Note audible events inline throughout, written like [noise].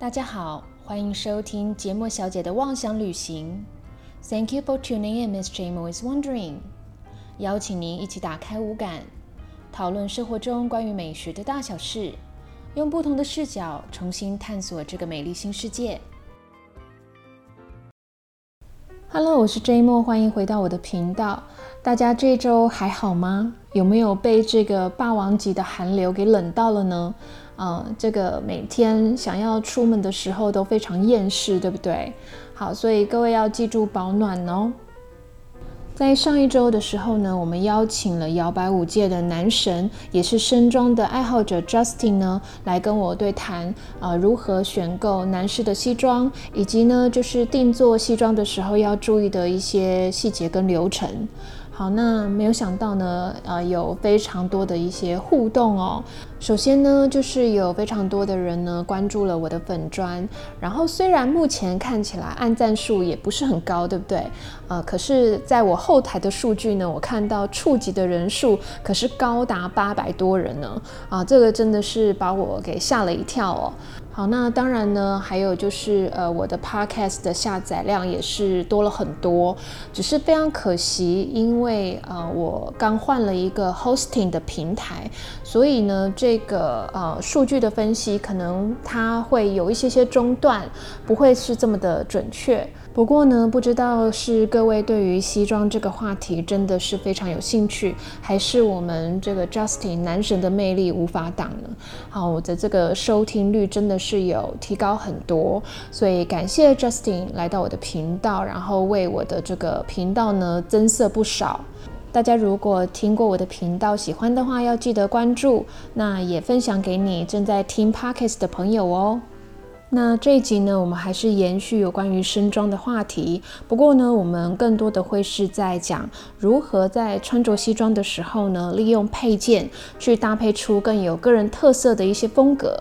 大家好，欢迎收听节目小姐的妄想旅行。Thank you for tuning in, Miss Jamo is wondering。邀请您一起打开五感，讨论生活中关于美学的大小事，用不同的视角重新探索这个美丽新世界。Hello，我是 Jamo，欢迎回到我的频道。大家这周还好吗？有没有被这个霸王级的寒流给冷到了呢？呃，这个每天想要出门的时候都非常厌世，对不对？好，所以各位要记住保暖哦。在上一周的时候呢，我们邀请了摇摆舞界的男神，也是身装的爱好者 Justin 呢，来跟我对谈啊，如何选购男士的西装，以及呢，就是定做西装的时候要注意的一些细节跟流程。好，那没有想到呢，呃，有非常多的一些互动哦。首先呢，就是有非常多的人呢关注了我的粉砖，然后虽然目前看起来按赞数也不是很高，对不对？呃，可是在我后台的数据呢，我看到触及的人数可是高达八百多人呢，啊，这个真的是把我给吓了一跳哦。好，那当然呢，还有就是呃，我的 podcast 的下载量也是多了很多，只是非常可惜，因为呃，我刚换了一个 hosting 的平台，所以呢，这个呃数据的分析可能它会有一些些中断，不会是这么的准确。不过呢，不知道是各位对于西装这个话题真的是非常有兴趣，还是我们这个 Justin 男神的魅力无法挡呢？好，我的这个收听率真的是有提高很多，所以感谢 Justin 来到我的频道，然后为我的这个频道呢增色不少。大家如果听过我的频道，喜欢的话要记得关注，那也分享给你正在听 Podcast 的朋友哦。那这一集呢，我们还是延续有关于身装的话题。不过呢，我们更多的会是在讲如何在穿着西装的时候呢，利用配件去搭配出更有个人特色的一些风格。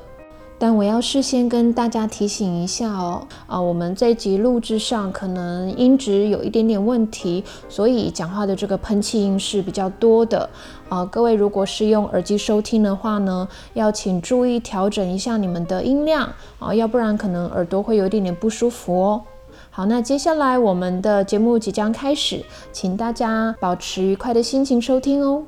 但我要事先跟大家提醒一下哦，啊，我们这集录制上可能音质有一点点问题，所以讲话的这个喷气音是比较多的。啊，各位如果是用耳机收听的话呢，要请注意调整一下你们的音量啊，要不然可能耳朵会有一点点不舒服哦。好，那接下来我们的节目即将开始，请大家保持愉快的心情收听哦。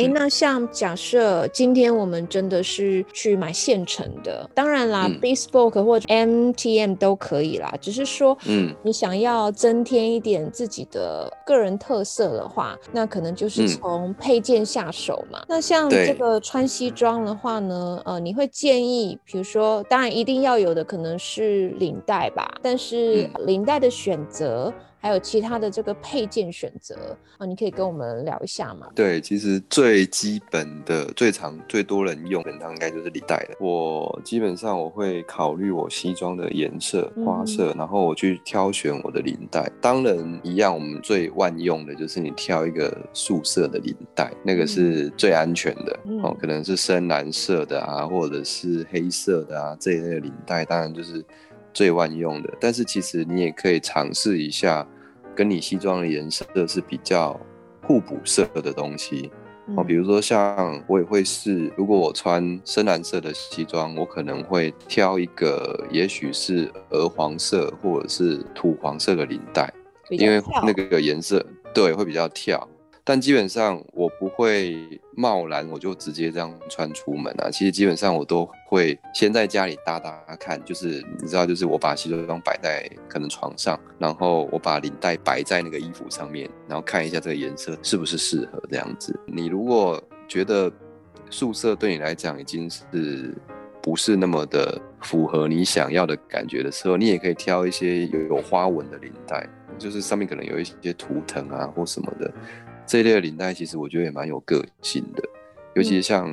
哎，那像假设今天我们真的是去买现成的，当然啦，bespoke 或者 MTM 都可以啦。只是说，嗯，你想要增添一点自己的个人特色的话，那可能就是从配件下手嘛。那像这个穿西装的话呢，呃，你会建议，比如说，当然一定要有的可能是领带吧，但是领带的选择。还有其他的这个配件选择啊，你可以跟我们聊一下吗？对，其实最基本的、最常、最多人用的，应该就是领带的。我基本上我会考虑我西装的颜色、花色，然后我去挑选我的领带。当然，一样我们最万用的就是你挑一个素色的领带，那个是最安全的哦。可能是深蓝色的啊，或者是黑色的啊，这一类的领带，当然就是。最万用的，但是其实你也可以尝试一下，跟你西装的颜色是比较互补色的东西哦。比如说像我也会试，如果我穿深蓝色的西装，我可能会挑一个，也许是鹅黄色或者是土黄色的领带，因为那个颜色对会比较跳。但基本上我不会贸然我就直接这样穿出门啊。其实基本上我都会先在家里搭搭看，就是你知道，就是我把西装摆在可能床上，然后我把领带摆在那个衣服上面，然后看一下这个颜色是不是适合这样子。你如果觉得素色对你来讲已经是不是那么的符合你想要的感觉的时候，你也可以挑一些有有花纹的领带，就是上面可能有一些图腾啊或什么的。这一类的领带其实我觉得也蛮有个性的，尤其像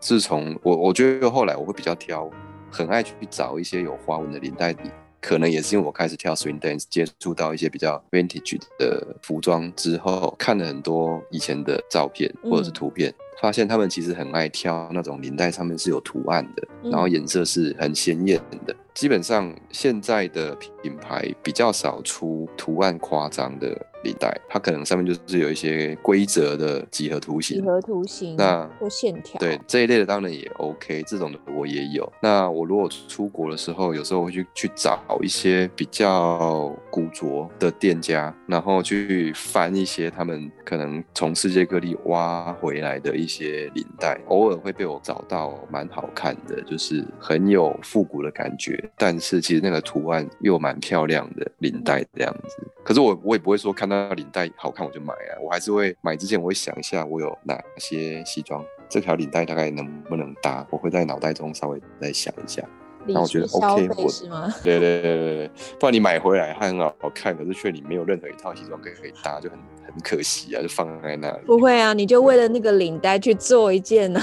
自从我我觉得后来我会比较挑，很爱去找一些有花纹的领带，可能也是因为我开始跳 swing dance，接触到一些比较 vintage 的服装之后，看了很多以前的照片或者是图片，发现他们其实很爱挑那种领带上面是有图案的，然后颜色是很鲜艳的。基本上现在的品牌比较少出图案夸张的领带，它可能上面就是有一些规则的几何图形，几何图形，那或线条，对这一类的当然也 OK，这种的我也有。那我如果出国的时候，有时候会去去找一些比较古着的店家，然后去翻一些他们可能从世界各地挖回来的一些领带，偶尔会被我找到蛮好看的，就是很有复古的感觉，但是其实那个图案又蛮漂亮的领带这样子。可是我我也不会说看到领带好看我就买啊，我还是会买之前我会想一下我有哪些西装，这条领带大概能不能搭，我会在脑袋中稍微再想一下。那我觉得 OK，我是吗？[laughs] 对对对对对，不然你买回来它很好好看，可是却你没有任何一套西装可以可以搭，就很很可惜啊，就放在那里。不会啊，你就为了那个领带去做一件呢。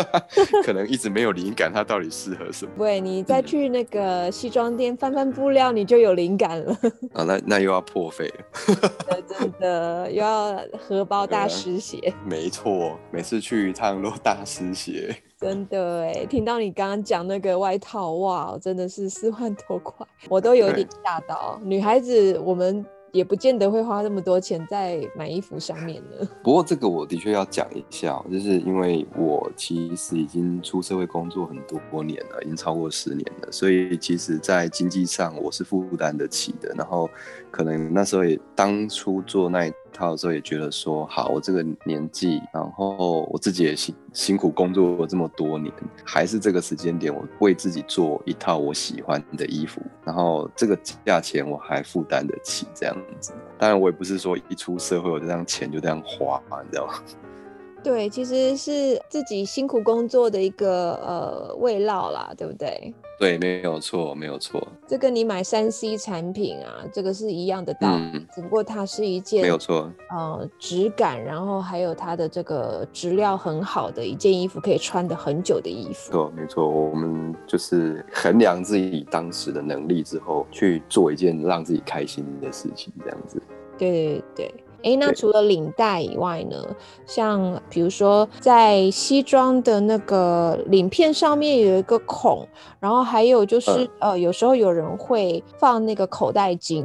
[laughs] 可能一直没有灵感，它到底适合什么？喂，你再去那个西装店翻翻布料，你就有灵感了。[laughs] 啊，那那又要破费了。真的又要荷包大失血。没错，每次去一趟都大失血。真的哎，听到你刚刚讲那个外套，哇，真的是四万多块，我都有点吓到。女孩子，我们。也不见得会花那么多钱在买衣服上面呢。[laughs] 不过这个我的确要讲一下，就是因为我其实已经出社会工作很多年了，已经超过十年了，所以其实在经济上我是负担得起的。然后可能那时候也当初做那。他有时候也觉得说，好，我这个年纪，然后我自己也辛辛苦工作了这么多年，还是这个时间点，我为自己做一套我喜欢的衣服，然后这个价钱我还负担得起，这样子。当然，我也不是说一出社会我就这样钱就这样花，你知道吗？对，其实是自己辛苦工作的一个呃慰劳啦，对不对？对，没有错，没有错。这跟你买三 C 产品啊，这个是一样的道理，只不过它是一件没有错，呃，质感，然后还有它的这个质料很好的一件衣服，可以穿的很久的衣服。错，没错，我们就是衡量自己当时的能力之后，去做一件让自己开心的事情，这样子。对对对。哎，那除了领带以外呢？像比如说，在西装的那个领片上面有一个孔，然后还有就是呃，有时候有人会放那个口袋巾，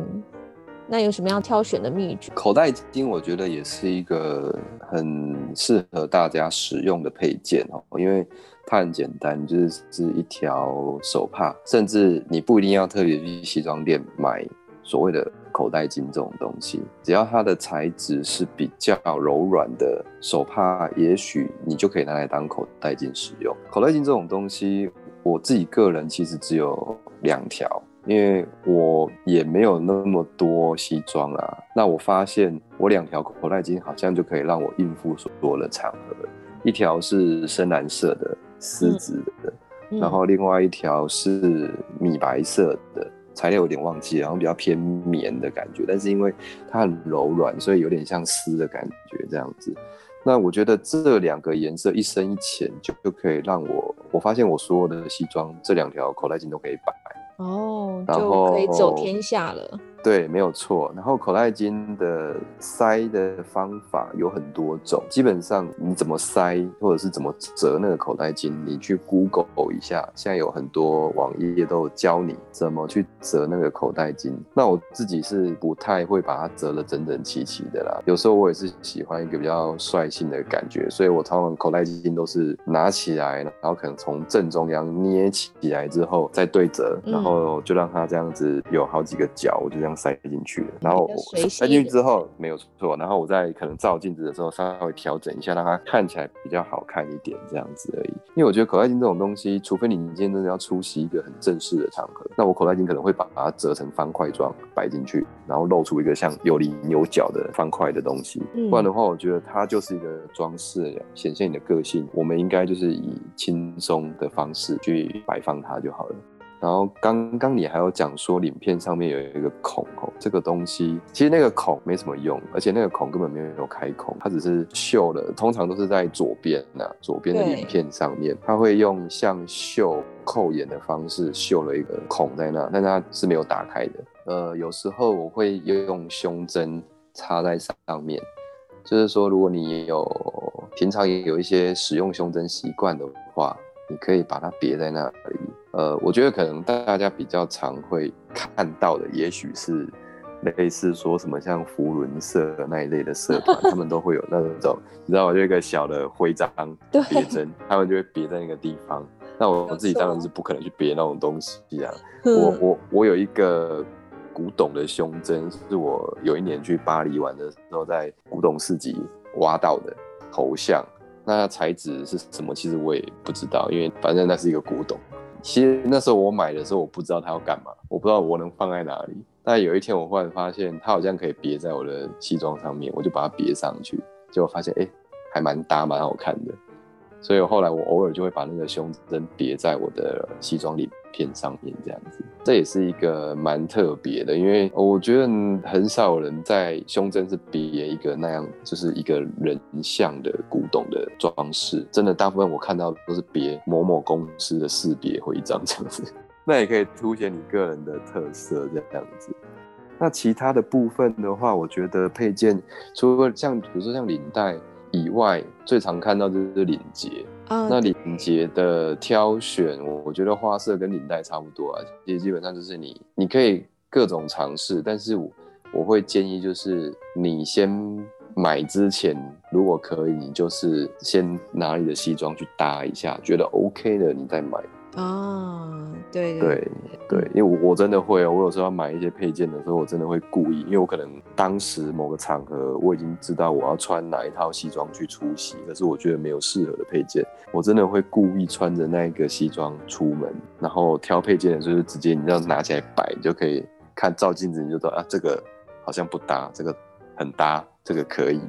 那有什么样挑选的秘诀？口袋巾我觉得也是一个很适合大家使用的配件哦，因为它很简单，就是是一条手帕，甚至你不一定要特别去西装店买所谓的。口袋巾这种东西，只要它的材质是比较柔软的手帕，也许你就可以拿来当口袋巾使用。口袋巾这种东西，我自己个人其实只有两条，因为我也没有那么多西装啊。那我发现我两条口袋巾好像就可以让我应付所有的场合。一条是深蓝色的丝质的，然后另外一条是米白色的。材料有点忘记，然后比较偏棉的感觉，但是因为它很柔软，所以有点像丝的感觉这样子。那我觉得这两个颜色一深一浅就就可以让我，我发现我所有的西装这两条口袋巾都可以摆哦，然后可以走天下了。对，没有错。然后口袋巾的塞的方法有很多种，基本上你怎么塞或者是怎么折那个口袋巾，你去 Google 一下，现在有很多网页都有教你怎么去折那个口袋巾。那我自己是不太会把它折得整整齐齐的啦，有时候我也是喜欢一个比较率性的感觉，所以我常常口袋巾都是拿起来，然后可能从正中央捏起来之后再对折，然后就让它这样子有好几个角，我就这样。塞进去了，然后塞进去之后没有错，然后我在可能照镜子的时候稍微调整一下，让它看起来比较好看一点，这样子而已。因为我觉得口袋巾这种东西，除非你今天真的要出席一个很正式的场合，那我口袋巾可能会把它折成方块状摆进去，然后露出一个像有棱有角的方块的东西。不然的话，我觉得它就是一个装饰，显现你的个性。我们应该就是以轻松的方式去摆放它就好了。然后刚刚你还有讲说，领片上面有一个孔哦，这个东西其实那个孔没什么用，而且那个孔根本没有开孔，它只是绣了，通常都是在左边呐，左边的领片上面，它会用像绣扣眼的方式绣了一个孔在那，但它是没有打开的。呃，有时候我会用胸针插在上面，就是说如果你有平常也有一些使用胸针习惯的话，你可以把它别在那里。呃，我觉得可能大家比较常会看到的，也许是类似说什么像福伦社那一类的社团，他们都会有那种，你知道吗？就一个小的徽章别针，他们就会别在那个地方。那我自己当然是不可能去别那种东西啊。我我我有一个古董的胸针，是我有一年去巴黎玩的时候，在古董市集挖到的头像。那材质是什么？其实我也不知道，因为反正那是一个古董。其实那时候我买的时候，我不知道它要干嘛，我不知道我能放在哪里。但有一天我忽然发现，它好像可以别在我的西装上面，我就把它别上去，结果发现哎，还蛮搭，蛮好看的。所以后来我偶尔就会把那个胸针别在我的西装里片上面，这样子，这也是一个蛮特别的，因为我觉得很少人在胸针是别一个那样，就是一个人像的古董的装饰，真的大部分我看到都是别某某公司的识别徽章这样子，[laughs] 那也可以凸显你个人的特色这样子。那其他的部分的话，我觉得配件除了像比如说像领带。以外，最常看到就是领结。那领结的挑选，我觉得花色跟领带差不多啊。也基本上就是你，你可以各种尝试，但是我我会建议就是你先买之前，如果可以，你就是先拿你的西装去搭一下，觉得 OK 的，你再买。哦，对对对，因为我我真的会哦，我有时候要买一些配件的时候，我真的会故意，因为我可能当时某个场合我已经知道我要穿哪一套西装去出席，可是我觉得没有适合的配件，我真的会故意穿着那个西装出门，然后挑配件的时候就直接你这样拿起来摆，你就可以看照镜子你就知道啊，这个好像不搭，这个很搭，这个可以，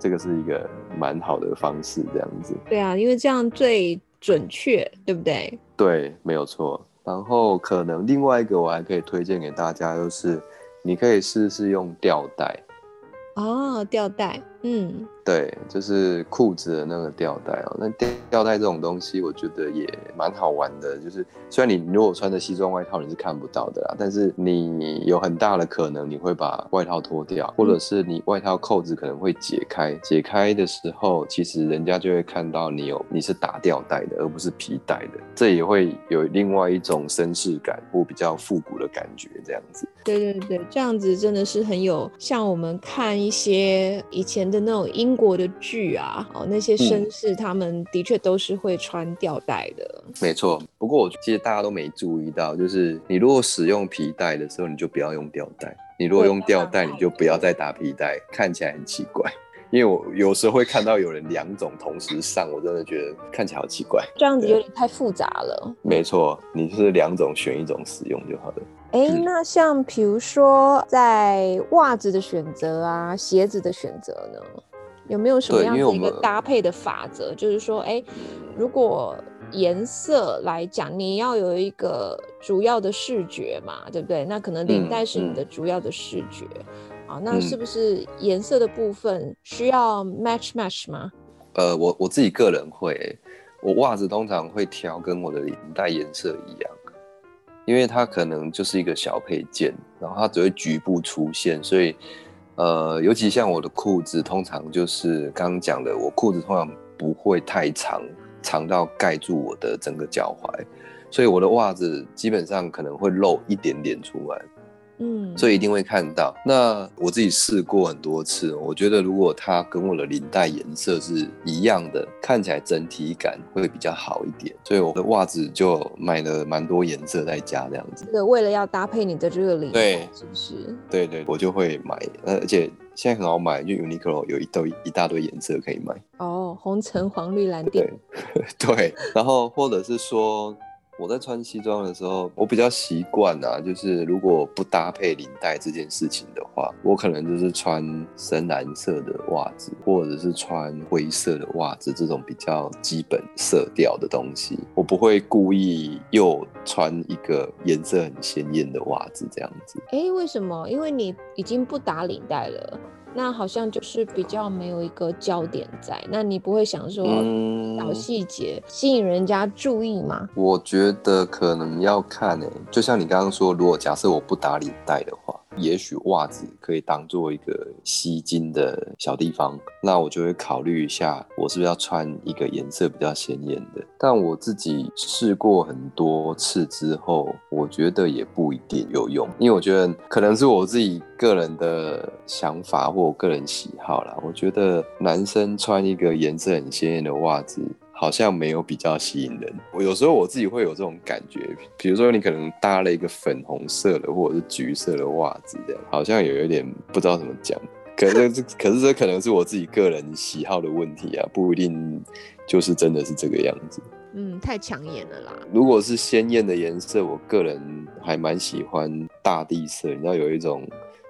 这个是一个蛮好的方式，这样子。对啊，因为这样最。准确，对不对？对，没有错。然后可能另外一个我还可以推荐给大家，就是你可以试试用吊带。哦，吊带，嗯。对，就是裤子的那个吊带哦。那吊吊带这种东西，我觉得也蛮好玩的。就是虽然你如果穿着西装外套，你是看不到的啦，但是你有很大的可能你会把外套脱掉，或者是你外套扣子可能会解开。解开的时候，其实人家就会看到你有你是打吊带的，而不是皮带的。这也会有另外一种绅士感或比较复古的感觉，这样子。对对对，这样子真的是很有像我们看一些以前的那种英。国的剧啊，哦，那些绅士他们的确都是会穿吊带的，没错。不过我其实大家都没注意到，就是你如果使用皮带的时候，你就不要用吊带；你如果用吊带，你就不要再打皮带，看起来很奇怪。因为我有时候会看到有人两种同时上，我真的觉得看起来好奇怪，这样子有点太复杂了。没错，你是两种选一种使用就好了。哎，那像比如说在袜子的选择啊，鞋子的选择呢？有没有什么样的一个搭配的法则？就是说，哎，如果颜色来讲，你要有一个主要的视觉嘛，对不对？那可能领带是你的主要的视觉，啊，那是不是颜色的部分需要 match match 吗？呃，我我自己个人会，我袜子通常会调跟我的领带颜色一样，因为它可能就是一个小配件，然后它只会局部出现，所以。呃，尤其像我的裤子，通常就是刚刚讲的，我裤子通常不会太长，长到盖住我的整个脚踝，所以我的袜子基本上可能会露一点点出来。嗯，所以一定会看到。那我自己试过很多次，我觉得如果它跟我的领带颜色是一样的，看起来整体感会比较好一点。所以我的袜子就买了蛮多颜色在家这样子。这个为了要搭配你的这个领带，是不是？对对，我就会买，而且现在很好买，就 Uniqlo 有一堆一大堆颜色可以买。哦，红橙黄绿蓝靛。[laughs] 对，然后或者是说。我在穿西装的时候，我比较习惯啊，就是如果不搭配领带这件事情的话，我可能就是穿深蓝色的袜子，或者是穿灰色的袜子，这种比较基本色调的东西。我不会故意又穿一个颜色很鲜艳的袜子这样子。哎，为什么？因为你已经不打领带了。那好像就是比较没有一个焦点在，那你不会想说小细节吸引人家注意吗？我觉得可能要看诶，就像你刚刚说，如果假设我不打领带的话，也许袜子可以当做一个吸睛的小地方，那我就会考虑一下，我是不是要穿一个颜色比较鲜艳的。但我自己试过很多次之后，我觉得也不一定有用，因为我觉得可能是我自己个人的想法或我个人喜好啦。我觉得男生穿一个颜色很鲜艳的袜子。好像没有比较吸引人。我有时候我自己会有这种感觉，比如说你可能搭了一个粉红色的或者是橘色的袜子，这样好像有一点不知道怎么讲。可是这可是这可能是我自己个人喜好的问题啊，不一定就是真的是这个样子。嗯，太抢眼了啦。如果是鲜艳的颜色，我个人还蛮喜欢大地色，你知道有一种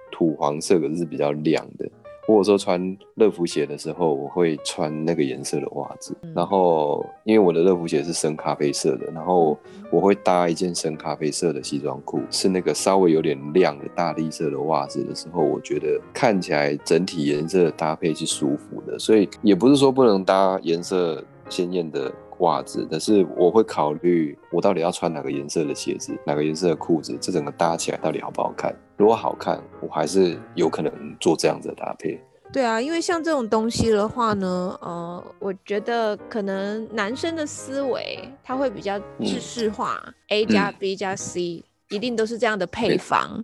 土黄色，可是比较亮的。或者说穿乐福鞋的时候，我会穿那个颜色的袜子。然后，因为我的乐福鞋是深咖啡色的，然后我会搭一件深咖啡色的西装裤，是那个稍微有点亮的大地色的袜子的时候，我觉得看起来整体颜色的搭配是舒服的。所以也不是说不能搭颜色鲜艳的袜子，但是我会考虑我到底要穿哪个颜色的鞋子，哪个颜色的裤子，这整个搭起来到底好不好看。如果好看，我还是有可能做这样子的搭配。对啊，因为像这种东西的话呢，呃，我觉得可能男生的思维他会比较制式化，A 加 B 加 C 一定都是这样的配方。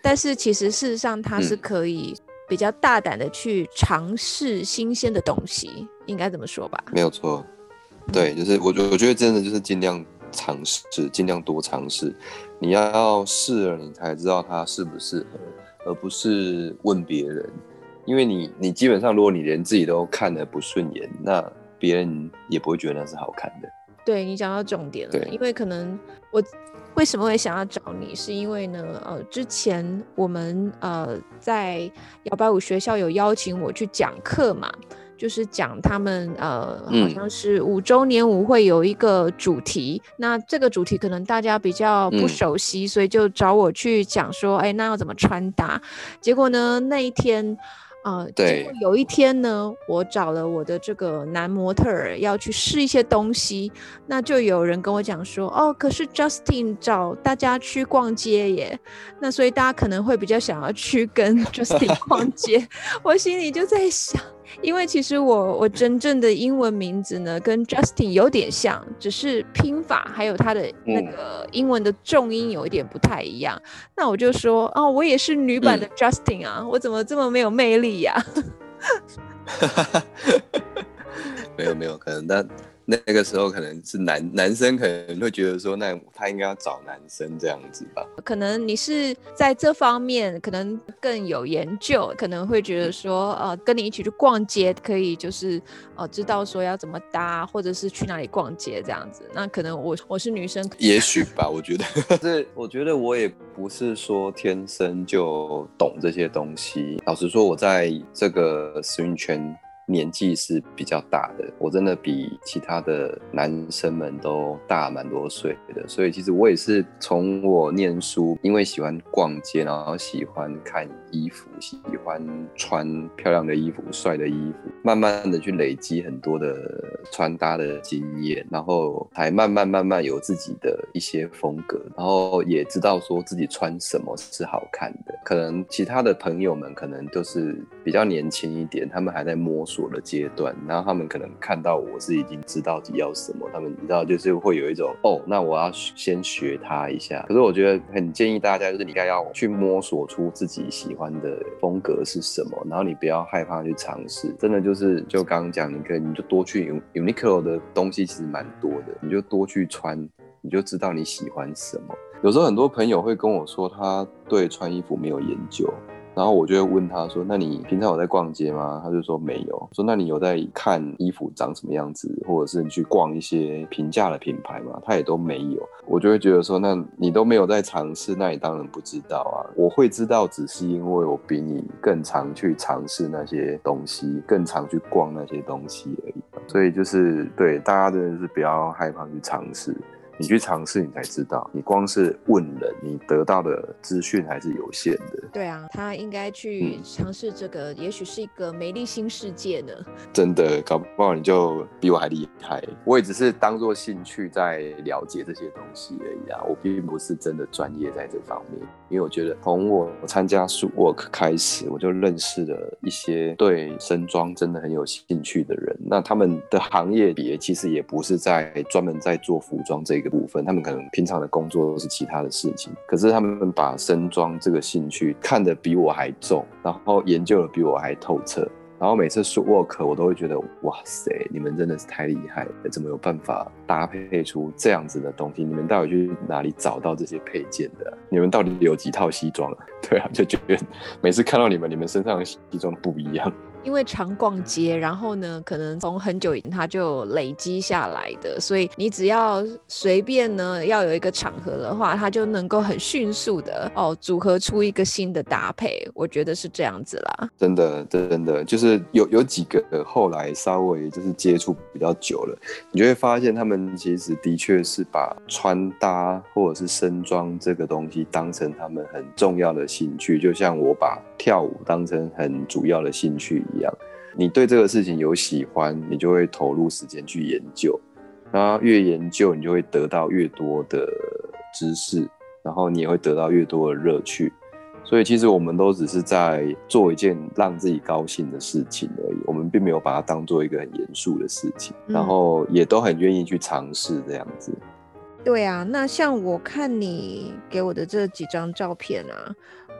但是其实事实上，它是可以比较大胆的去尝试新鲜的东西，应该怎么说吧？没有错，对，就是我我觉得真的就是尽量尝试，尽量多尝试。你要试了，你才知道它适不适合，而不是问别人。因为你，你基本上，如果你连自己都看得不顺眼，那别人也不会觉得那是好看的。对你讲到重点了，因为可能我为什么会想要找你，是因为呢，呃，之前我们呃在摇摆舞学校有邀请我去讲课嘛。就是讲他们呃，好像是五周年舞会有一个主题，那这个主题可能大家比较不熟悉，所以就找我去讲说，哎，那要怎么穿搭？结果呢，那一天。啊，对，有一天呢，我找了我的这个男模特儿要去试一些东西，那就有人跟我讲说，哦，可是 Justin 找大家去逛街耶，那所以大家可能会比较想要去跟 [laughs] Justin 逛街，[laughs] 我心里就在想。因为其实我我真正的英文名字呢，跟 Justin 有点像，只是拼法还有他的那个英文的重音有一点不太一样。那我就说，哦，我也是女版的 Justin 啊，我怎么这么没有魅力呀？[laughs] [laughs] 没有没有，可能但。那个时候可能是男男生可能会觉得说，那他应该要找男生这样子吧？可能你是在这方面可能更有研究，可能会觉得说，呃，跟你一起去逛街可以就是呃知道说要怎么搭，或者是去哪里逛街这样子。那可能我我是女生，[laughs] 也许吧，我觉得。[laughs] 这我觉得我也不是说天生就懂这些东西。老实说，我在这个时运圈。年纪是比较大的，我真的比其他的男生们都大蛮多岁的，所以其实我也是从我念书，因为喜欢逛街，然后喜欢看衣服，喜欢穿漂亮的衣服、帅的衣服，慢慢的去累积很多的穿搭的经验，然后才慢慢慢慢有自己的一些风格，然后也知道说自己穿什么是好看的。可能其他的朋友们可能都是比较年轻一点，他们还在摸索。所的阶段，然后他们可能看到我是已经知道自己要什么，他们你知道就是会有一种哦，那我要先学他一下。可是我觉得很建议大家，就是你应该要去摸索出自己喜欢的风格是什么，然后你不要害怕去尝试。真的就是就刚刚讲，你可以你就多去 Uniqlo 的东西其实蛮多的，你就多去穿，你就知道你喜欢什么。有时候很多朋友会跟我说，他对穿衣服没有研究。然后我就会问他说：“那你平常有在逛街吗？”他就说没有。说：“那你有在看衣服长什么样子，或者是你去逛一些平价的品牌吗？”他也都没有。我就会觉得说：“那你都没有在尝试，那你当然不知道啊。我会知道，只是因为我比你更常去尝试那些东西，更常去逛那些东西而已。所以就是对大家真的是不要害怕去尝试。”你去尝试，你才知道。你光是问人，你得到的资讯还是有限的。对啊，他应该去尝试这个，也许是一个美丽新世界呢。真的，搞不好你就比我还厉害。我也只是当做兴趣在了解这些东西而已啊，我并不是真的专业在这方面。因为我觉得从我参加 s work 开始，我就认识了一些对身装真的很有兴趣的人。那他们的行业别其实也不是在专门在做服装这个部分，他们可能平常的工作都是其他的事情。可是他们把身装这个兴趣看得比我还重，然后研究的比我还透彻。然后每次 s work 我都会觉得，哇塞，你们真的是太厉害了，怎么有办法搭配出这样子的东西？你们到底去哪里找到这些配件的？你们到底有几套西装？[laughs] 对啊，就觉得每次看到你们，你们身上的西装不一样。因为常逛街，然后呢，可能从很久以前它就累积下来的，所以你只要随便呢，要有一个场合的话，它就能够很迅速的哦，组合出一个新的搭配。我觉得是这样子啦。真的，真的，就是有有几个后来稍微就是接触比较久了，你就会发现他们其实的确是把穿搭或者是身装这个东西当成他们很重要的兴趣，就像我把跳舞当成很主要的兴趣。一样，你对这个事情有喜欢，你就会投入时间去研究，然后越研究，你就会得到越多的知识，然后你也会得到越多的乐趣。所以其实我们都只是在做一件让自己高兴的事情而已，我们并没有把它当做一个很严肃的事情，然后也都很愿意去尝试这样子。对啊，那像我看你给我的这几张照片啊。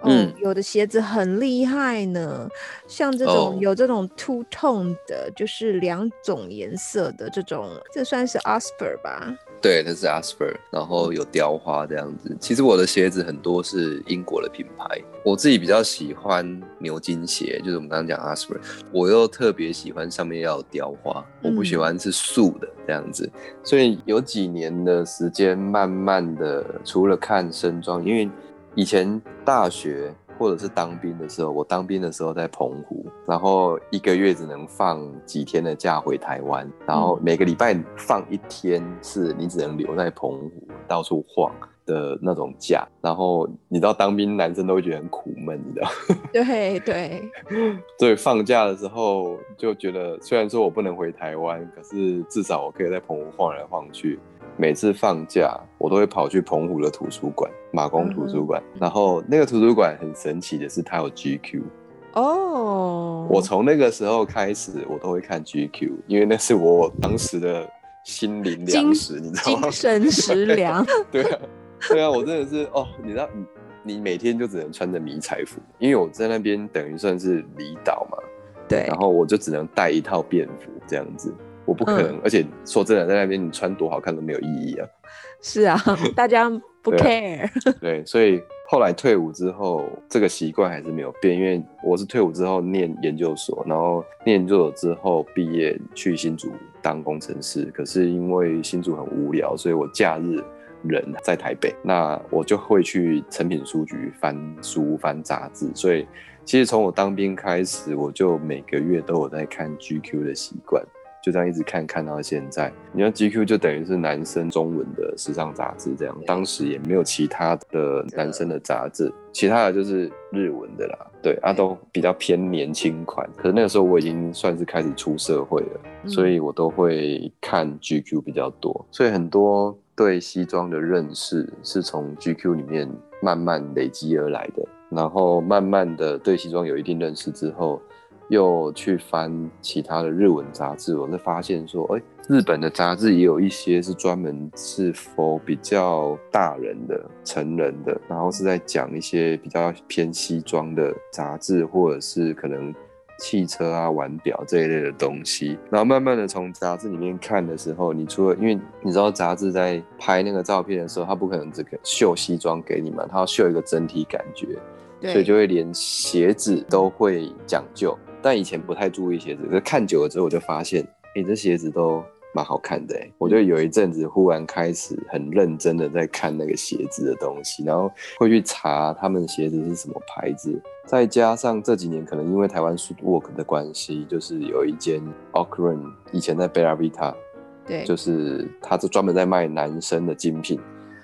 嗯，有的鞋子很厉害呢，像这种有这种 two tone 的，就是两种颜色的这种，这算是 Asper 吧？对，那是 Asper，然后有雕花这样子。其实我的鞋子很多是英国的品牌，我自己比较喜欢牛津鞋，就是我们刚刚讲 Asper，我又特别喜欢上面要有雕花，我不喜欢是素的这样子。所以有几年的时间，慢慢的除了看身装，因为以前大学或者是当兵的时候，我当兵的时候在澎湖，然后一个月只能放几天的假回台湾，然后每个礼拜放一天，是你只能留在澎湖到处晃的那种假。然后你知道当兵男生都会觉得很苦闷，你知道？[laughs] 对对。所以放假的时候就觉得，虽然说我不能回台湾，可是至少我可以在澎湖晃来晃去。每次放假，我都会跑去澎湖的图书馆，马公图书馆。然后那个图书馆很神奇的是，它有 GQ。哦。我从那个时候开始，我都会看 GQ，因为那是我当时的心灵粮食，你知道吗？精神食粮。[laughs] 对啊，对啊，我真的是哦，你知道，你你每天就只能穿着迷彩服，因为我在那边等于算是离岛嘛。对。然后我就只能带一套便服这样子。我不可能，而且说真的，在那边你穿多好看都没有意义啊。[laughs] 是啊，大家不 [laughs] care。[laughs] 对，所以后来退伍之后，这个习惯还是没有变。因为我是退伍之后念研究所，然后念研究所之后毕业去新竹当工程师。可是因为新竹很无聊，所以我假日人在台北，那我就会去成品书局翻书、翻杂志。所以其实从我当兵开始，我就每个月都有在看 GQ 的习惯。就这样一直看看到现在，你看 GQ 就等于是男生中文的时尚杂志，这样当时也没有其他的男生的杂志，其他的就是日文的啦，对啊，都比较偏年轻款。可是那个时候我已经算是开始出社会了，所以我都会看 GQ 比较多，所以很多对西装的认识是从 GQ 里面慢慢累积而来的，然后慢慢的对西装有一定认识之后。又去翻其他的日文杂志，我就发现说，哎，日本的杂志也有一些是专门是 for 比较大人的、成人的，然后是在讲一些比较偏西装的杂志，或者是可能汽车啊、腕表这一类的东西。然后慢慢的从杂志里面看的时候，你除了因为你知道杂志在拍那个照片的时候，它不可能只秀西装给你嘛，它要秀一个整体感觉，所以就会连鞋子都会讲究。但以前不太注意鞋子，可是看久了之后，我就发现，哎，这鞋子都蛮好看的。哎，我就有一阵子忽然开始很认真的在看那个鞋子的东西，然后会去查他们鞋子是什么牌子。再加上这几年可能因为台湾 s u t work 的关系，就是有一间 o c r a n 以前在 Bella Vita，对，就是他是专门在卖男生的精品，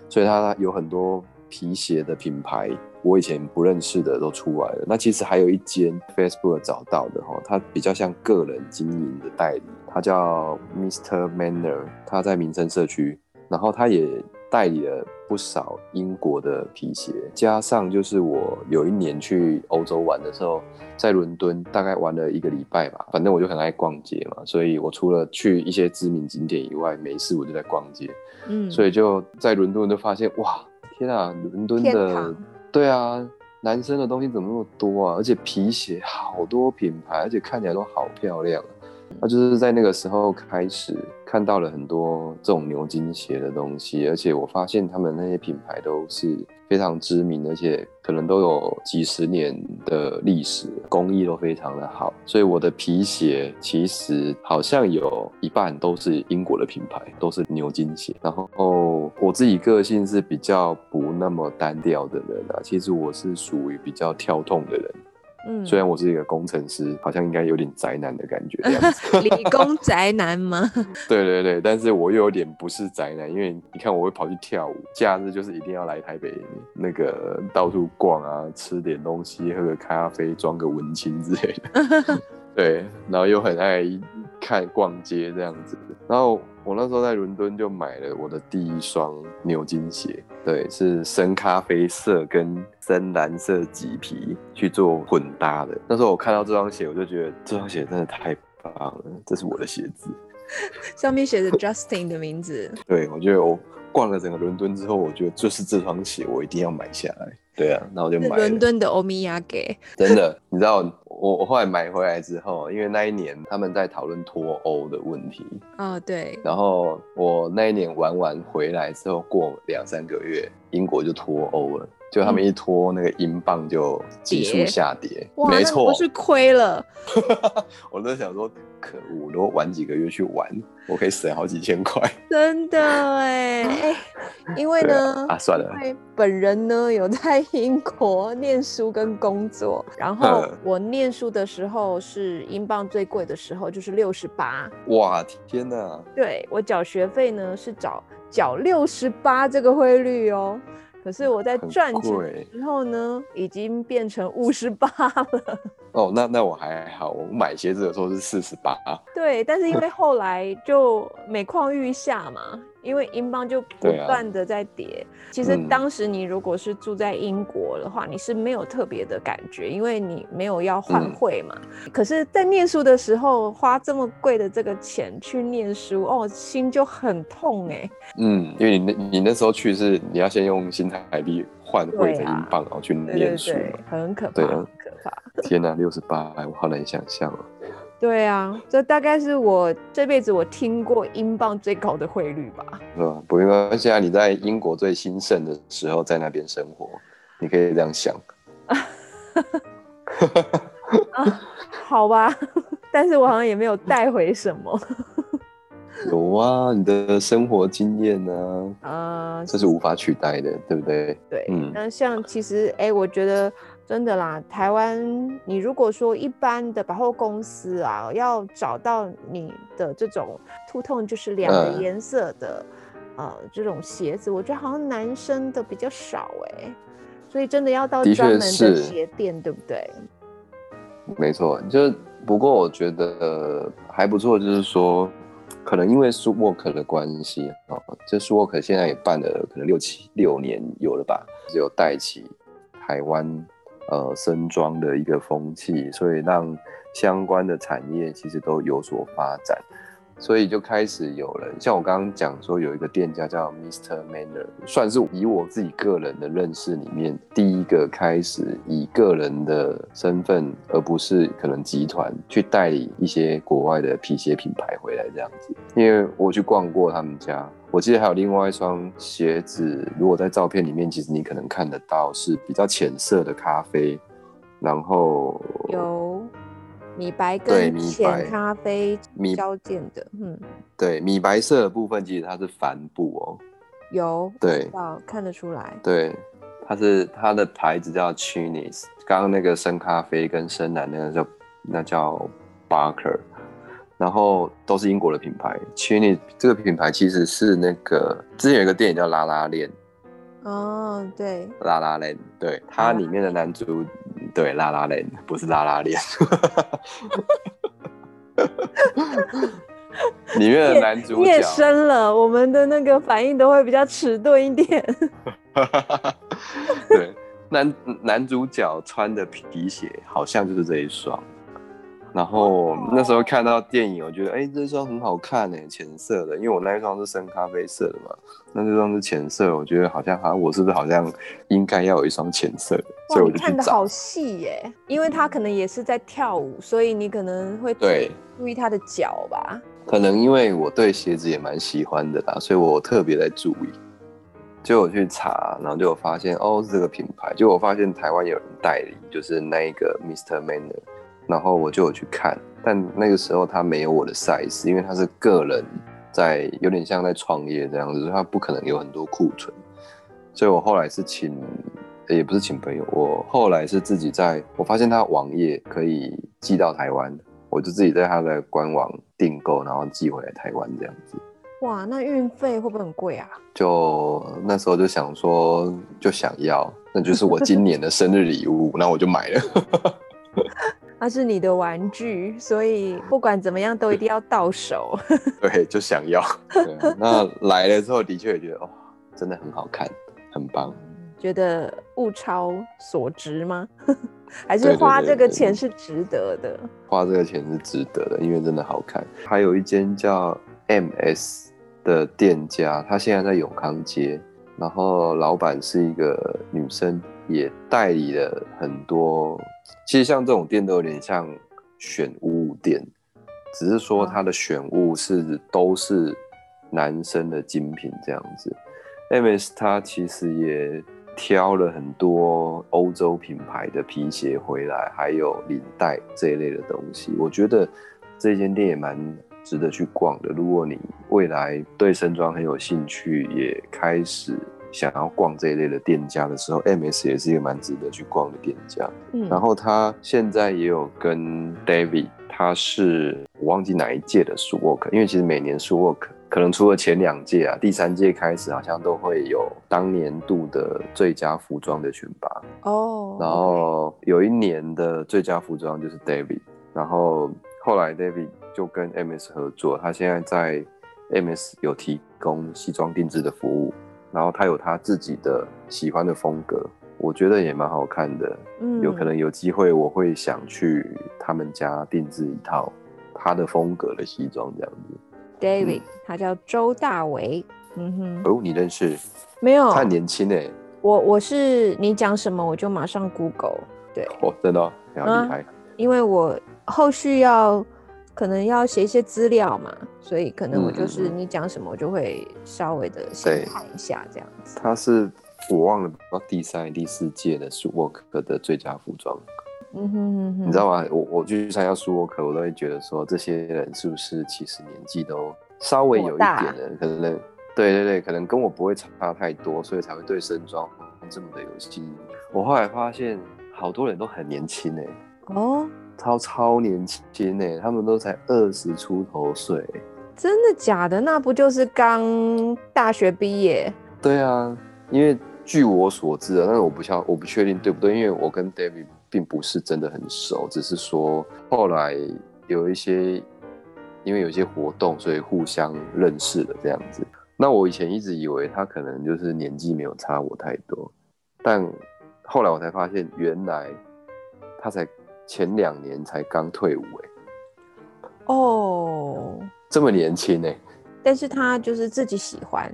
所以他有很多皮鞋的品牌。我以前不认识的都出来了。那其实还有一间 Facebook 找到的哈，它比较像个人经营的代理，它叫 Mr. Manner，它在民生社区，然后它也代理了不少英国的皮鞋。加上就是我有一年去欧洲玩的时候，在伦敦大概玩了一个礼拜吧，反正我就很爱逛街嘛，所以我除了去一些知名景点以外，没事我就在逛街。嗯，所以就在伦敦就发现哇，天啊，伦敦的。对啊，男生的东西怎么那么多啊？而且皮鞋好多品牌，而且看起来都好漂亮。那就是在那个时候开始看到了很多这种牛津鞋的东西，而且我发现他们那些品牌都是。非常知名，而且可能都有几十年的历史，工艺都非常的好。所以我的皮鞋其实好像有一半都是英国的品牌，都是牛津鞋。然后我自己个性是比较不那么单调的人啊，其实我是属于比较跳动的人。嗯，虽然我是一个工程师，好像应该有点宅男的感觉这样子。[laughs] 理工宅男吗？[laughs] 对对对，但是我又有点不是宅男，因为你看我会跑去跳舞，假日就是一定要来台北那个到处逛啊，吃点东西，喝个咖啡，装个文青之类的。[laughs] 对，然后又很爱看逛街这样子，然后。我那时候在伦敦就买了我的第一双牛津鞋，对，是深咖啡色跟深蓝色麂皮去做混搭的。那时候我看到这双鞋，我就觉得这双鞋真的太棒了，这是我的鞋子，[laughs] 上面写着 Justin 的名字。对，我觉得我逛了整个伦敦之后，我觉得就是这双鞋，我一定要买下来。对啊，那我就买伦敦的欧米亚给。真的，你知道我我后来买回来之后，因为那一年他们在讨论脱欧的问题哦，对。然后我那一年玩完回来之后，过两三个月，英国就脱欧了。就他们一拖，那个英镑就急速下跌。没错，不是亏了。[laughs] 我都想说，可恶，如果晚几个月去玩，我可以省好几千块。[laughs] 真的哎哎，因为呢 [laughs] 啊，算了，因为本人呢有在英国念书跟工作，然后我念书的时候是英镑最贵的时候，就是六十八。哇天哪！对我缴学费呢是缴缴六十八这个汇率哦。可是我在赚钱之后呢，已经变成五十八了。哦，那那我还好，我买鞋子的时候是四十八。对，但是因为后来就每况愈下嘛。因为英镑就不断的在跌，其实当时你如果是住在英国的话，你是没有特别的感觉，因为你没有要换汇嘛。可是，在念书的时候花这么贵的这个钱去念书，哦，心就很痛哎。嗯，因为你那，你那时候去是你要先用新台币换汇成英镑，然后去念书，很可怕，很可怕。天哪，六十八，我好难想象哦。对啊，这大概是我这辈子我听过英镑最高的汇率吧。嗯，不，因为现在你在英国最兴盛的时候在那边生活，你可以这样想。[laughs] 好吧，[laughs] 但是我好像也没有带回什么。[laughs] 有啊，你的生活经验呢？啊，这是无法取代的，对不对？对，嗯。那像其实，哎，我觉得。真的啦，台湾，你如果说一般的百货公司啊，要找到你的这种兔痛就是两个颜色的，呃，这种鞋子，我觉得好像男生的比较少哎，所以真的要到专门的鞋店，对不对？没错，就不过我觉得还不错，就是说，可能因为 s u w o r k 的关系啊，这 s u w o r k 现在也办了可能六七六年有了吧，只有带起台湾。呃，身装的一个风气，所以让相关的产业其实都有所发展，所以就开始有人像我刚刚讲说，有一个店家叫 Mr. Manner，算是以我自己个人的认识里面第一个开始以个人的身份，而不是可能集团去代理一些国外的皮鞋品牌回来这样子，因为我去逛过他们家。我记得还有另外一双鞋子，如果在照片里面，其实你可能看得到是比较浅色的咖啡，然后有米白跟浅咖啡交间的，嗯，对，米白色的部分其实它是帆布哦，有，对，看得出来，对，它是它的牌子叫 Chinese，刚刚那个深咖啡跟深蓝那个叫那叫 Barker。然后都是英国的品牌 c h i n i 这个品牌其实是那个之前有一个电影叫《拉拉链》，哦，对，拉拉链，对，它里面的男主，对，拉拉链，不是拉拉链。里面的男主角夜深了，我们的那个反应都会比较迟钝一点。[laughs] 对，男男主角穿的皮鞋好像就是这一双。然后那时候看到电影，我觉得哎，这双很好看哎，浅色的，因为我那一双是深咖啡色的嘛，那这双是浅色，我觉得好像好像我是不是好像应该要有一双浅色的，所以我就看的好细耶，因为他可能也是在跳舞，所以你可能会对注意他的脚吧。可能因为我对鞋子也蛮喜欢的啦，所以我特别在注意。就我去查，然后就有发现哦是这个品牌，就我发现台湾有人代理，就是那一个 Mr. Manner。然后我就有去看，但那个时候他没有我的 size，因为他是个人在，有点像在创业这样子，他不可能有很多库存，所以我后来是请，也不是请朋友，我后来是自己在，我发现他网页可以寄到台湾，我就自己在他的官网订购，然后寄回来台湾这样子。哇，那运费会不会很贵啊？就那时候就想说，就想要，那就是我今年的生日礼物，那我就买了。它是你的玩具，所以不管怎么样都一定要到手。[laughs] 对，就想要。那来了之后，的确也觉得哦，真的很好看，很棒。觉得物超所值吗？[laughs] 还是花这个钱是值得的？花这个钱是值得的，因为真的好看。还有一间叫 MS 的店家，他现在在永康街，然后老板是一个女生，也代理了很多。其实像这种店都有点像选物店，只是说它的选物是都是男生的精品这样子。MS 它其实也挑了很多欧洲品牌的皮鞋回来，还有领带这一类的东西。我觉得这间店也蛮值得去逛的。如果你未来对身装很有兴趣，也开始。想要逛这一类的店家的时候，MS 也是一个蛮值得去逛的店家。嗯，然后他现在也有跟 David，他是我忘记哪一届的 s u w o r k 因为其实每年 s u w o r k 可能除了前两届啊，第三届开始好像都会有当年度的最佳服装的选拔。哦，然后有一年的最佳服装就是 David，然后后来 David 就跟 MS 合作，他现在在 MS 有提供西装定制的服务。然后他有他自己的喜欢的风格，我觉得也蛮好看的。嗯，有可能有机会我会想去他们家定制一套他的风格的西装这样子。David，他叫周大为。嗯哼，哦，你认识？没有，他很年轻诶。我我是你讲什么我就马上 Google。对，哦，真的非常厉害。因为我后续要。可能要写一些资料嘛，所以可能我就是你讲什么，我就会稍微的先看一下这样子。他是我忘了第三、第四届的苏沃克的最佳服装。嗯哼哼哼，你知道吗？我我去参加苏沃克我都会觉得说，这些人是不是其实年纪都稍微有一点的，可能对对对，可能跟我不会差太多，所以才会对身装这么的有吸引。我后来发现，好多人都很年轻哎。哦。超超年轻呢，他们都才二十出头岁，真的假的？那不就是刚大学毕业？对啊，因为据我所知啊，但是我不晓我不确定对不对，因为我跟 David 并不是真的很熟，只是说后来有一些因为有一些活动，所以互相认识了这样子。那我以前一直以为他可能就是年纪没有差我太多，但后来我才发现，原来他才。前两年才刚退伍哎，哦，这么年轻哎，但是他就是自己喜欢，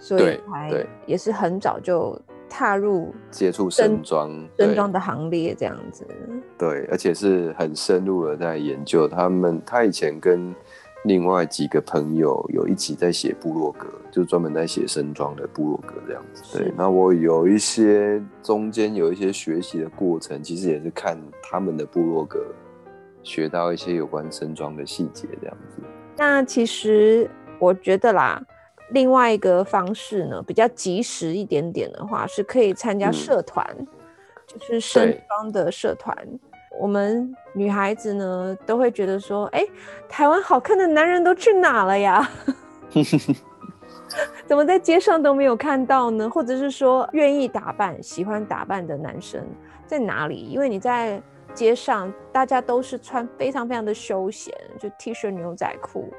所以才也是很早就踏入接触身装身装的行列这样子，对，而且是很深入的在研究他们，他以前跟。另外几个朋友有一起在写部落格，就专门在写身装的部落格这样子。对，那我有一些中间有一些学习的过程，其实也是看他们的部落格，学到一些有关身装的细节这样子。那其实我觉得啦，另外一个方式呢，比较及时一点点的话，是可以参加社团，就是身装的社团。我们女孩子呢，都会觉得说，哎，台湾好看的男人都去哪了呀？[laughs] 怎么在街上都没有看到呢？或者是说，愿意打扮、喜欢打扮的男生在哪里？因为你在街上，大家都是穿非常非常的休闲，就 T 恤、牛仔裤，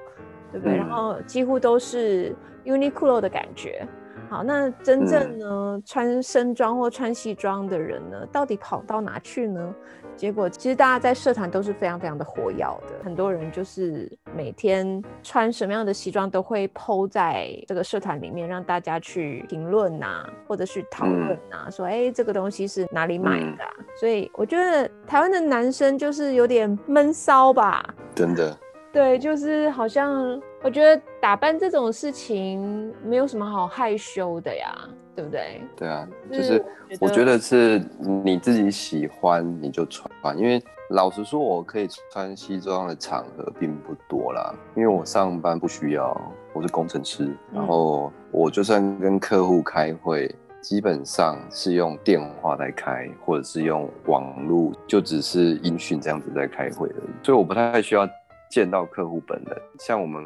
对不对？然后几乎都是 Uniqlo 的感觉。好，那真正呢穿身装或穿西装的人呢，到底跑到哪去呢？结果其实大家在社团都是非常非常的活跃的，很多人就是每天穿什么样的西装都会 PO 在这个社团里面，让大家去评论呐，或者去讨论呐，说哎这个东西是哪里买的？所以我觉得台湾的男生就是有点闷骚吧，真的。对，就是好像我觉得打扮这种事情没有什么好害羞的呀，对不对？对啊，就是我觉得是你自己喜欢你就穿，因为老实说，我可以穿西装的场合并不多啦，因为我上班不需要，我是工程师，然后我就算跟客户开会，基本上是用电话在开，或者是用网络，就只是音讯这样子在开会而已，所以我不太需要。见到客户本人，像我们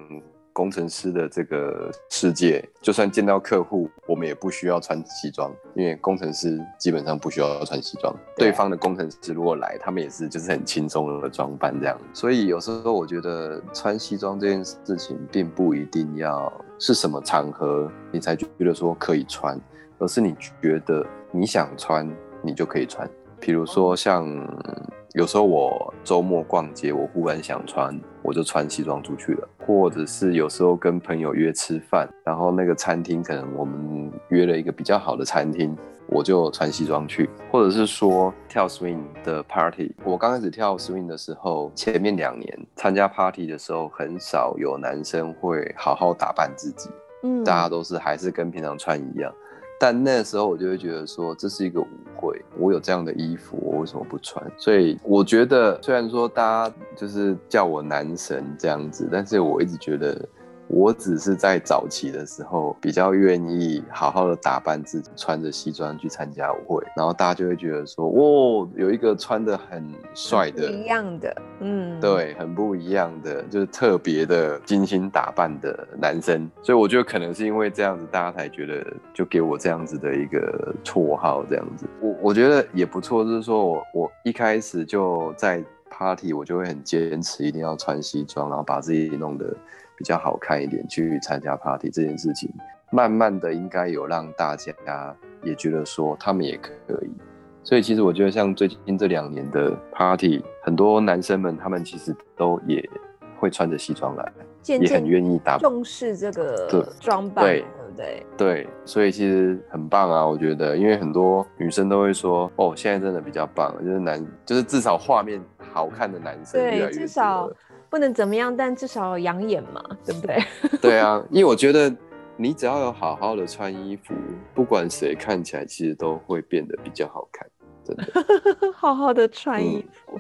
工程师的这个世界，就算见到客户，我们也不需要穿西装，因为工程师基本上不需要穿西装。对方的工程师如果来，他们也是就是很轻松的装扮这样。所以有时候我觉得穿西装这件事情，并不一定要是什么场合你才觉得说可以穿，而是你觉得你想穿，你就可以穿。比如说像。有时候我周末逛街，我忽然想穿，我就穿西装出去了。或者是有时候跟朋友约吃饭，然后那个餐厅可能我们约了一个比较好的餐厅，我就穿西装去。或者是说跳 swing 的 party，我刚开始跳 swing 的时候，前面两年参加 party 的时候，很少有男生会好好打扮自己，嗯，大家都是还是跟平常穿一样。但那时候我就会觉得说，这是一个舞会，我有这样的衣服，我为什么不穿？所以我觉得，虽然说大家就是叫我男神这样子，但是我一直觉得。我只是在早期的时候比较愿意好好的打扮自己，穿着西装去参加舞会，然后大家就会觉得说，哦，有一个穿的很帅的，一样的，嗯，对，很不一样的，就是特别的精心打扮的男生。所以我觉得可能是因为这样子，大家才觉得就给我这样子的一个绰号，这样子。我我觉得也不错，就是说我我一开始就在 party，我就会很坚持一定要穿西装，然后把自己弄得。比较好看一点去参加 party 这件事情，慢慢的应该有让大家也觉得说他们也可以，所以其实我觉得像最近这两年的 party，很多男生们他们其实都也会穿着西装来，也很愿意打重视这个装扮，对不对？对，所以其实很棒啊，我觉得，因为很多女生都会说，哦，现在真的比较棒，就是男，就是至少画面好看的男生越来越多。不能怎么样，但至少养眼嘛，对不对？[laughs] 对啊，因为我觉得你只要有好好的穿衣服，不管谁看起来其实都会变得比较好看，真的。[laughs] 好好的穿衣服，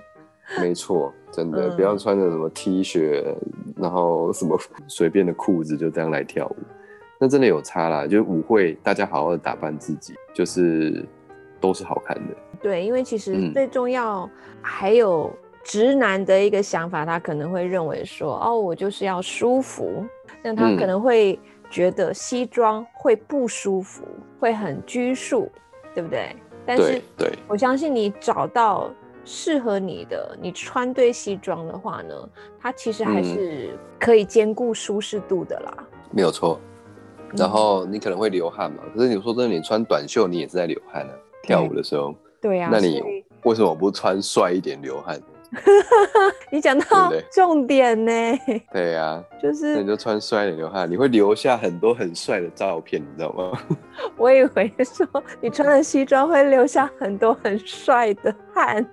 没错，真的不要穿着什么 T 恤，然后什么随便的裤子就这样来跳舞，那真的有差啦。就是舞会，大家好好的打扮自己，就是都是好看的。对，因为其实最重要还有。直男的一个想法，他可能会认为说，哦，我就是要舒服，那他可能会觉得西装会不舒服，会很拘束，对不对？但是，对，我相信你找到适合你的，你穿对西装的话呢，它其实还是可以兼顾舒适度的啦。没有错。然后你可能会流汗嘛，可是你说真的，你穿短袖，你也是在流汗啊。跳舞的时候，对呀。那你为什么不穿帅一点流汗？[laughs] 你讲到重点呢？对呀，[laughs] 就是你就穿帅点流汗，你会留下很多很帅的照片，你知道吗？[laughs] 我以为说你穿了西装会留下很多很帅的汗，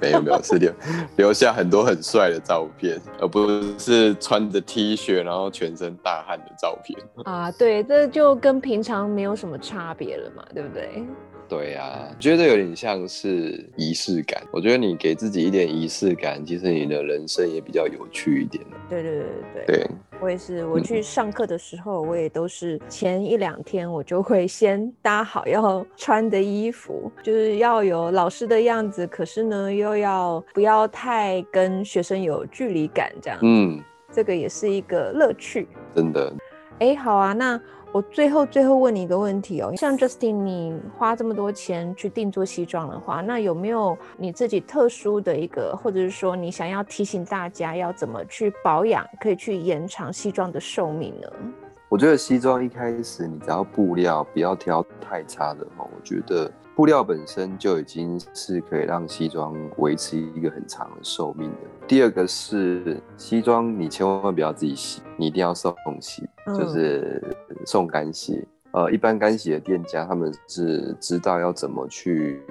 没有没有，是留留下很多很帅的照片，而不是穿着 T 恤然后全身大汗的照片啊。对，这就跟平常没有什么差别了嘛，对不对？对呀，觉得有点像是仪式感。我觉得你给自己一点仪式感，其实你的人生也比较有趣一点。对对对对对。对，我也是。我去上课的时候，我也都是前一两天我就会先搭好要穿的衣服，就是要有老师的样子，可是呢又要不要太跟学生有距离感，这样。嗯，这个也是一个乐趣。真的。哎，好啊，那我最后最后问你一个问题哦，像 Justin，你花这么多钱去定做西装的话，那有没有你自己特殊的一个，或者是说你想要提醒大家要怎么去保养，可以去延长西装的寿命呢？我觉得西装一开始你只要布料不要挑太差的话，我觉得布料本身就已经是可以让西装维持一个很长的寿命的。第二个是西装你千万不要自己洗，你一定要送洗，就是送干洗。呃，一般干洗的店家他们是知道要怎么去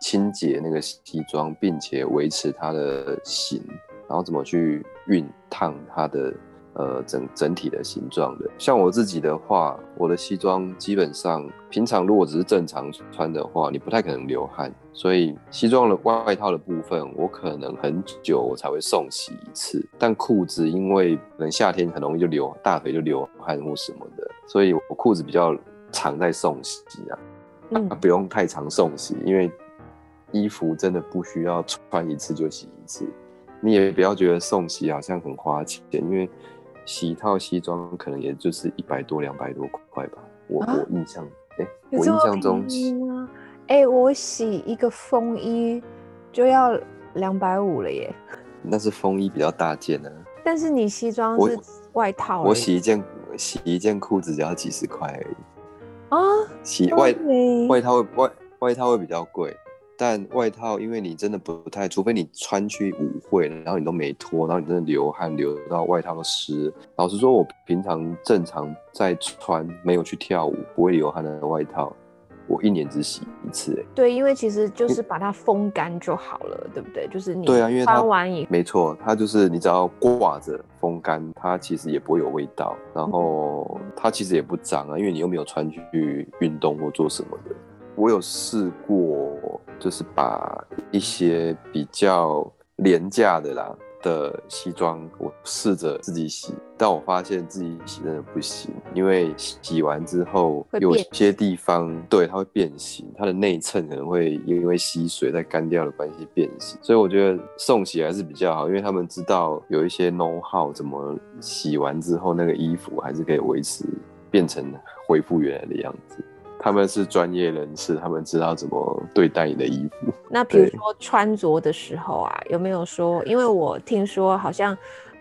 清洁那个西装，并且维持它的型，然后怎么去熨烫它的。呃，整整体的形状的，像我自己的话，我的西装基本上平常如果只是正常穿的话，你不太可能流汗，所以西装的外套的部分，我可能很久我才会送洗一次。但裤子因为可能夏天很容易就流大腿就流汗或什么的，所以我裤子比较常在送洗啊，嗯，[laughs] 不用太常送洗，因为衣服真的不需要穿一次就洗一次，你也不要觉得送洗好像很花钱，因为。洗一套西装可能也就是一百多两百多块吧，我我印象，哎，我印象中，哎，我洗一个风衣就要两百五了耶。那是风衣比较大件呢。但是你西装是外套，我洗一件洗一件裤子只要几十块而已。啊，洗外外套会外外套会比较贵。但外套，因为你真的不太，除非你穿去舞会，然后你都没脱，然后你真的流汗流到外套都湿。老实说，我平常正常在穿没有去跳舞不会流汗的外套，我一年只洗一次。哎，对，因为其实就是把它风干就好了，对不对？就是你对啊，因为穿完以没错，它就是你只要挂着风干，它其实也不会有味道，然后它其实也不脏啊，因为你又没有穿去运动或做什么的。我有试过，就是把一些比较廉价的啦的西装，我试着自己洗，但我发现自己洗真的不行，因为洗完之后有些地方对它会变形，它的内衬可能会因为吸水在干掉的关系变形，所以我觉得送洗还是比较好，因为他们知道有一些 know how 怎么洗完之后那个衣服还是可以维持变成恢复原来的样子。他们是专业人士，他们知道怎么对待你的衣服。[laughs] 那比如说穿着的时候啊，有没有说？因为我听说好像，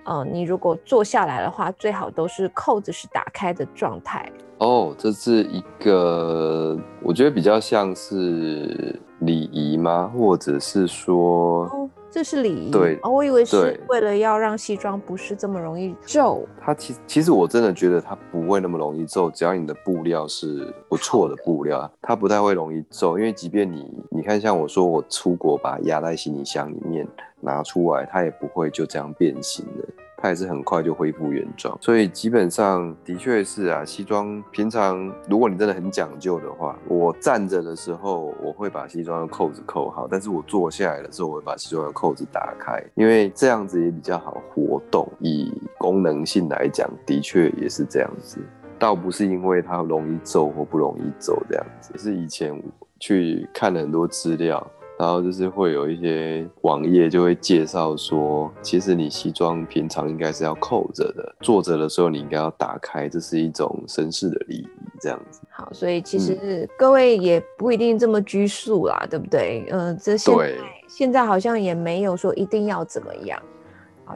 呃，你如果坐下来的话，最好都是扣子是打开的状态。哦，这是一个，我觉得比较像是礼仪吗？或者是说？这是礼仪，对，哦，我以为是为了要让西装不是这么容易皱。它其其实我真的觉得它不会那么容易皱，只要你的布料是不错的布料，它不太会容易皱。因为即便你你看，像我说我出国把压在行李箱里面拿出来，它也不会就这样变形的。它也是很快就恢复原状，所以基本上的确是啊。西装平常如果你真的很讲究的话，我站着的时候我会把西装的扣子扣好，但是我坐下来的时候我会把西装的扣子打开，因为这样子也比较好活动。以功能性来讲，的确也是这样子，倒不是因为它容易皱或不容易皱这样子，是以前去看了很多资料。然后就是会有一些网页就会介绍说，其实你西装平常应该是要扣着的，坐着的时候你应该要打开，这是一种绅士的礼仪，这样子。好，所以其实各位也不一定这么拘束啦，对不对？嗯，这现在现在好像也没有说一定要怎么样。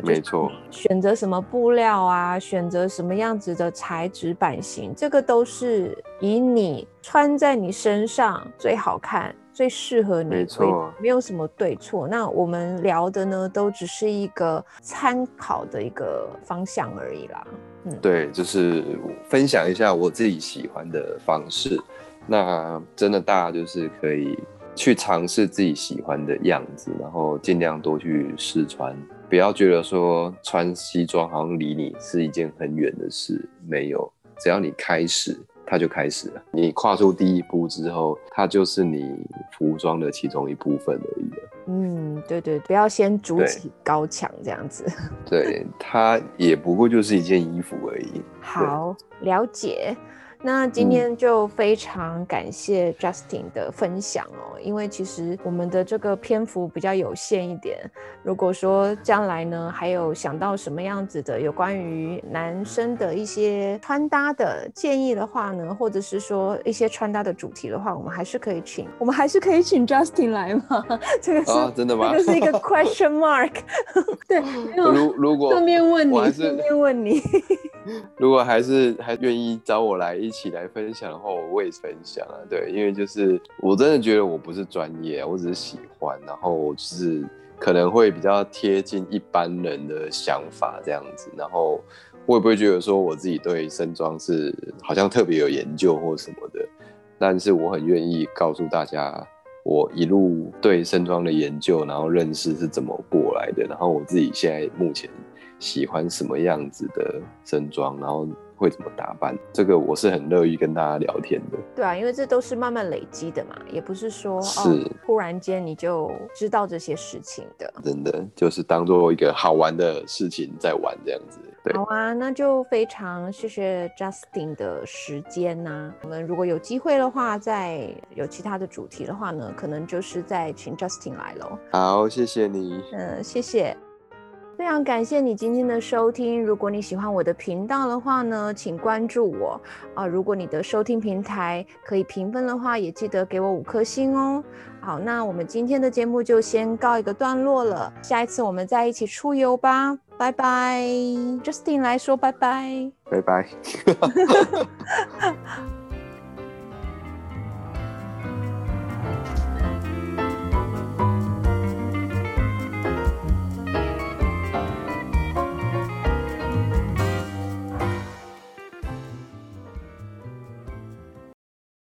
没错，选择什么布料啊，选择什么样子的材质版型，这个都是以你穿在你身上最好看。最适合你，没错，没有什么对错。那我们聊的呢，都只是一个参考的一个方向而已啦。嗯，对，就是分享一下我自己喜欢的方式。那真的，大家就是可以去尝试自己喜欢的样子，然后尽量多去试穿，不要觉得说穿西装好像离你是一件很远的事。没有，只要你开始。它就开始了。你跨出第一步之后，它就是你服装的其中一部分而已了。嗯，对对，不要先筑起高墙这样子。对，它也不过就是一件衣服而已。好，了解。那今天就非常感谢 Justin 的分享哦，因为其实我们的这个篇幅比较有限一点。如果说将来呢，还有想到什么样子的有关于男生的一些穿搭的建议的话呢，或者是说一些穿搭的主题的话，我们还是可以请，我们还是可以请 Justin 来吗？这个是真的吗？这个是一个 [laughs] question mark。[laughs] 对，如如果顺便问你，顺便问你，[laughs] 如果还是还愿意找我来一起来分享的话，我也分享啊。对，因为就是我真的觉得我不是专业，我只是喜欢，然后就是可能会比较贴近一般人的想法这样子。然后会不会觉得说我自己对身装是好像特别有研究或什么的？但是我很愿意告诉大家。我一路对身装的研究，然后认识是怎么过来的，然后我自己现在目前喜欢什么样子的身装，然后会怎么打扮，这个我是很乐意跟大家聊天的。对啊，因为这都是慢慢累积的嘛，也不是说是忽然间你就知道这些事情的。真的就是当做一个好玩的事情在玩这样子。好啊，那就非常谢谢 Justin 的时间呐。我们如果有机会的话，再有其他的主题的话呢，可能就是再请 Justin 来喽。好，谢谢你。嗯，谢谢。非常感谢你今天的收听。如果你喜欢我的频道的话呢，请关注我啊。如果你的收听平台可以评分的话，也记得给我五颗星哦。好，那我们今天的节目就先告一个段落了。下一次我们再一起出游吧。拜拜，Justin 来说拜拜。拜拜。[laughs]